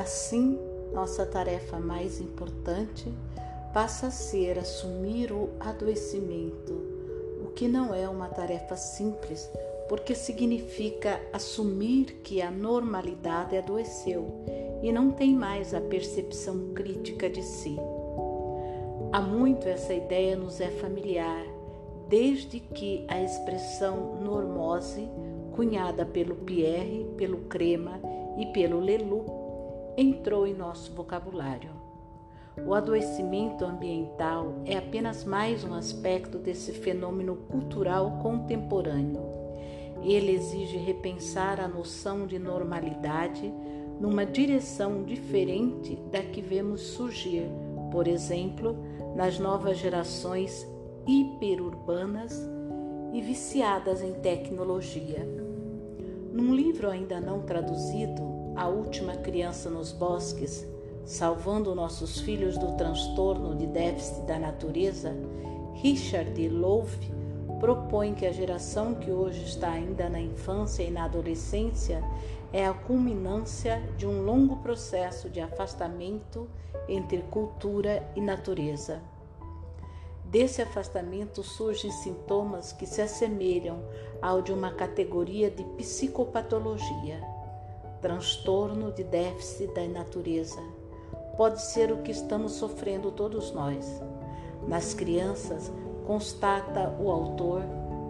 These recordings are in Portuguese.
Assim, nossa tarefa mais importante passa a ser assumir o adoecimento, o que não é uma tarefa simples, porque significa assumir que a normalidade adoeceu e não tem mais a percepção crítica de si. Há muito essa ideia nos é familiar, desde que a expressão normose, cunhada pelo Pierre, pelo Crema e pelo Leloup, entrou em nosso vocabulário. O adoecimento ambiental é apenas mais um aspecto desse fenômeno cultural contemporâneo. Ele exige repensar a noção de normalidade numa direção diferente da que vemos surgir, por exemplo, nas novas gerações hiperurbanas e viciadas em tecnologia. Num livro ainda não traduzido, A Última Criança nos Bosques, Salvando Nossos Filhos do Transtorno de Déficit da Natureza, Richard Louv propõe que a geração que hoje está ainda na infância e na adolescência é a culminância de um longo processo de afastamento entre cultura e natureza. Desse afastamento surgem sintomas que se assemelham ao de uma categoria de psicopatologia, transtorno de déficit da natureza. Pode ser o que estamos sofrendo todos nós. Nas crianças, constata o autor,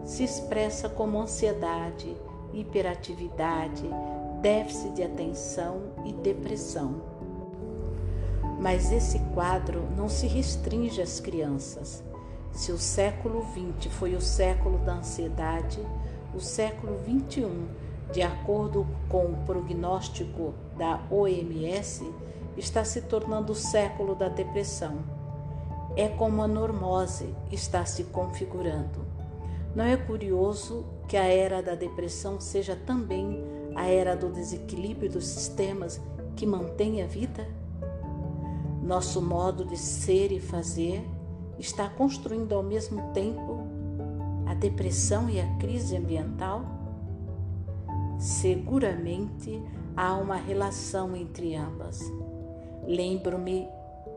se expressa como ansiedade, hiperatividade, déficit de atenção e depressão. Mas esse quadro não se restringe às crianças. Se o século XX foi o século da ansiedade, o século XXI, de acordo com o prognóstico da OMS, está se tornando o século da depressão. É como a normose está se configurando. Não é curioso que a era da depressão seja também a era do desequilíbrio dos sistemas que mantém a vida? Nosso modo de ser e fazer está construindo ao mesmo tempo a depressão e a crise ambiental? Seguramente há uma relação entre ambas. Lembro-me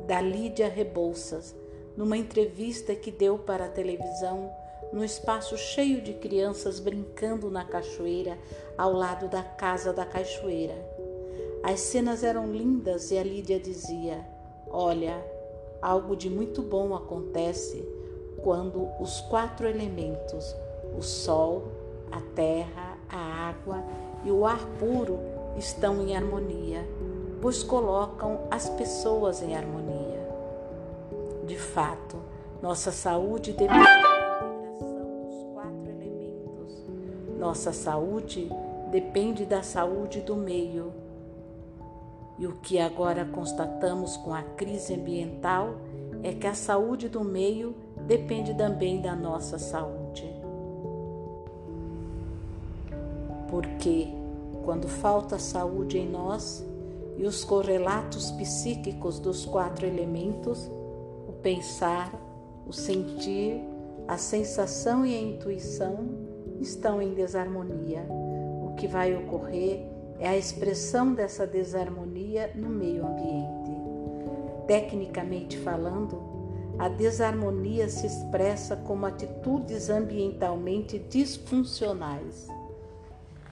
da Lídia Rebouças, numa entrevista que deu para a televisão, no espaço cheio de crianças brincando na cachoeira ao lado da casa da cachoeira. As cenas eram lindas e a Lídia dizia: Olha, algo de muito bom acontece quando os quatro elementos, o sol, a terra, a água e o ar puro, estão em harmonia, pois colocam as pessoas em harmonia. De fato, nossa saúde depende da integração dos quatro elementos. Nossa saúde depende da saúde do meio e o que agora constatamos com a crise ambiental é que a saúde do meio depende também da nossa saúde. Porque quando falta saúde em nós e os correlatos psíquicos dos quatro elementos, o pensar, o sentir, a sensação e a intuição estão em desarmonia, o que vai ocorrer é a expressão dessa desarmonia no meio ambiente. Tecnicamente falando, a desarmonia se expressa como atitudes ambientalmente disfuncionais.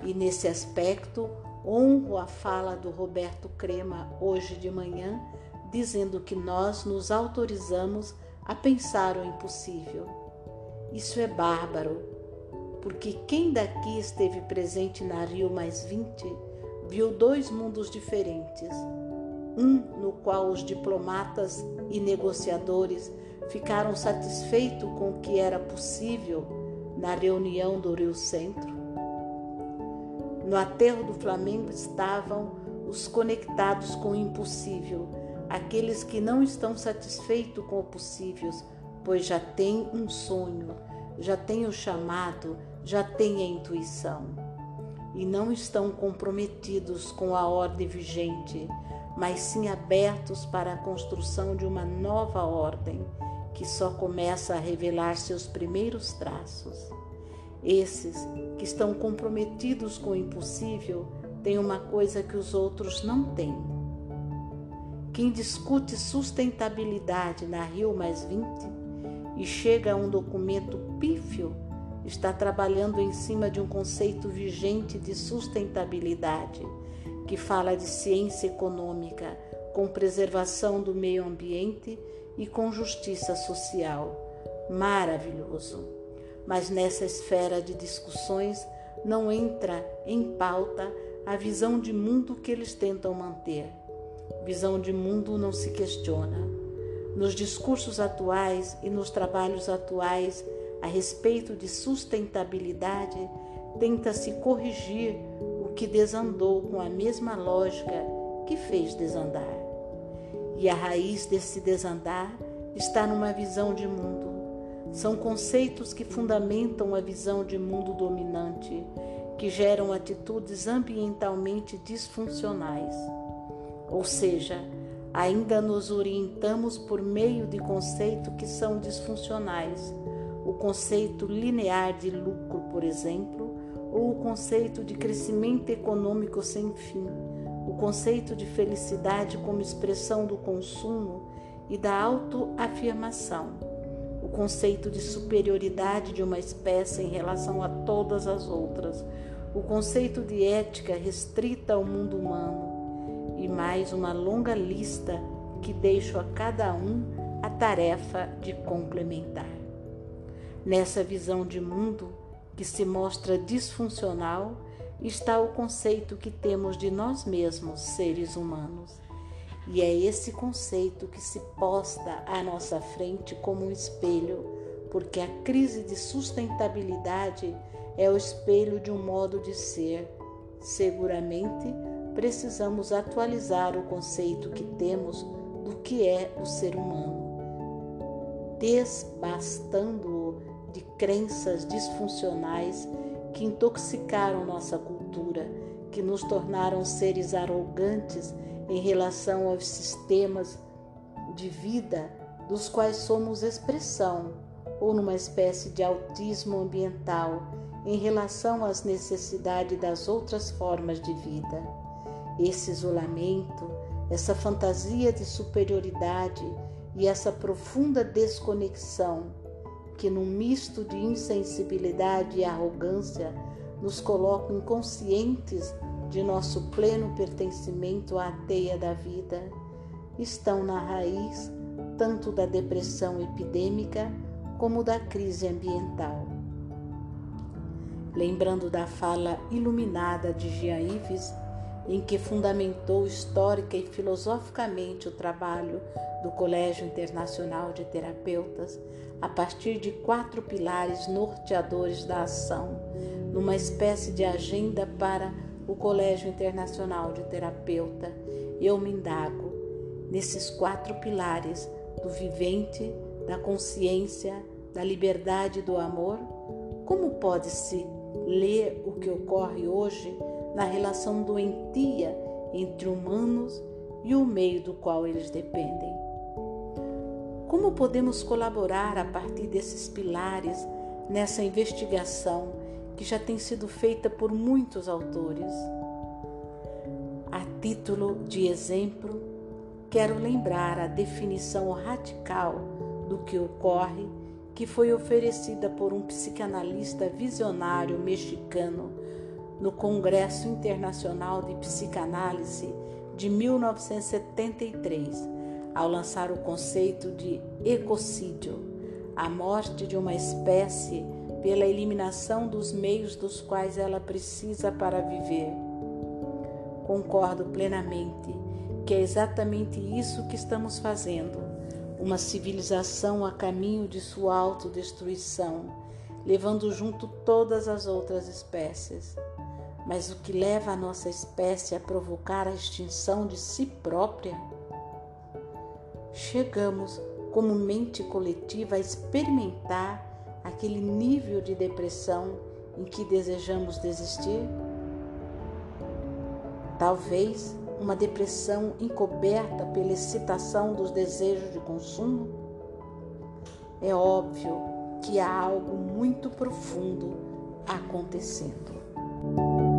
E nesse aspecto, honro a fala do Roberto Crema hoje de manhã, dizendo que nós nos autorizamos a pensar o impossível. Isso é bárbaro, porque quem daqui esteve presente na Rio Mais 20 viu dois mundos diferentes. Um no qual os diplomatas e negociadores ficaram satisfeitos com o que era possível na reunião do Rio Centro. No aterro do Flamengo estavam os conectados com o impossível, aqueles que não estão satisfeitos com o possível, pois já têm um sonho, já têm o chamado, já têm a intuição e não estão comprometidos com a ordem vigente, mas sim abertos para a construção de uma nova ordem que só começa a revelar seus primeiros traços. Esses que estão comprometidos com o impossível têm uma coisa que os outros não têm: Quem discute sustentabilidade na Rio Mais 20 e chega a um documento pífio está trabalhando em cima de um conceito vigente de sustentabilidade, que fala de ciência econômica com preservação do meio ambiente e com justiça social. Maravilhoso! Mas nessa esfera de discussões não entra em pauta a visão de mundo que eles tentam manter. Visão de mundo não se questiona. Nos discursos atuais e nos trabalhos atuais a respeito de sustentabilidade, tenta-se corrigir o que desandou com a mesma lógica que fez desandar. E a raiz desse desandar está numa visão de mundo. São conceitos que fundamentam a visão de mundo dominante, que geram atitudes ambientalmente disfuncionais. Ou seja, ainda nos orientamos por meio de conceitos que são disfuncionais. O conceito linear de lucro, por exemplo, ou o conceito de crescimento econômico sem fim, o conceito de felicidade como expressão do consumo e da autoafirmação, conceito de superioridade de uma espécie em relação a todas as outras, o conceito de ética restrita ao mundo humano e mais uma longa lista que deixo a cada um a tarefa de complementar. Nessa visão de mundo que se mostra disfuncional está o conceito que temos de nós mesmos, seres humanos. E é esse conceito que se posta à nossa frente como um espelho, porque a crise de sustentabilidade é o espelho de um modo de ser. Seguramente precisamos atualizar o conceito que temos do que é o ser humano, desbastando-o de crenças disfuncionais que intoxicaram nossa cultura, que nos tornaram seres arrogantes em relação aos sistemas de vida dos quais somos expressão, ou numa espécie de autismo ambiental em relação às necessidades das outras formas de vida. Esse isolamento, essa fantasia de superioridade e essa profunda desconexão que, num misto de insensibilidade e arrogância, nos colocam inconscientes de nosso pleno pertencimento à teia da vida, estão na raiz tanto da depressão epidêmica como da crise ambiental. Lembrando da fala iluminada de Jean em que fundamentou histórica e filosoficamente o trabalho do Colégio Internacional de Terapeutas, a partir de quatro pilares norteadores da ação, numa espécie de agenda para o Colégio Internacional de Terapeuta, eu me indago nesses quatro pilares do vivente, da consciência, da liberdade e do amor, como pode-se ler o que ocorre hoje na relação doentia entre humanos e o meio do qual eles dependem? Como podemos colaborar a partir desses pilares nessa investigação que já tem sido feita por muitos autores? A título de exemplo, quero lembrar a definição radical do que ocorre que foi oferecida por um psicanalista visionário mexicano no Congresso Internacional de Psicanálise de 1973 ao lançar o conceito de ecocídio, a morte de uma espécie pela eliminação dos meios dos quais ela precisa para viver. Concordo plenamente que é exatamente isso que estamos fazendo, uma civilização a caminho de sua autodestruição, levando junto todas as outras espécies. Mas o que leva a nossa espécie a provocar a extinção de si própria? chegamos como mente coletiva a experimentar aquele nível de depressão em que desejamos desistir? Talvez uma depressão encoberta pela excitação dos desejos de consumo? É óbvio que há algo muito profundo acontecendo.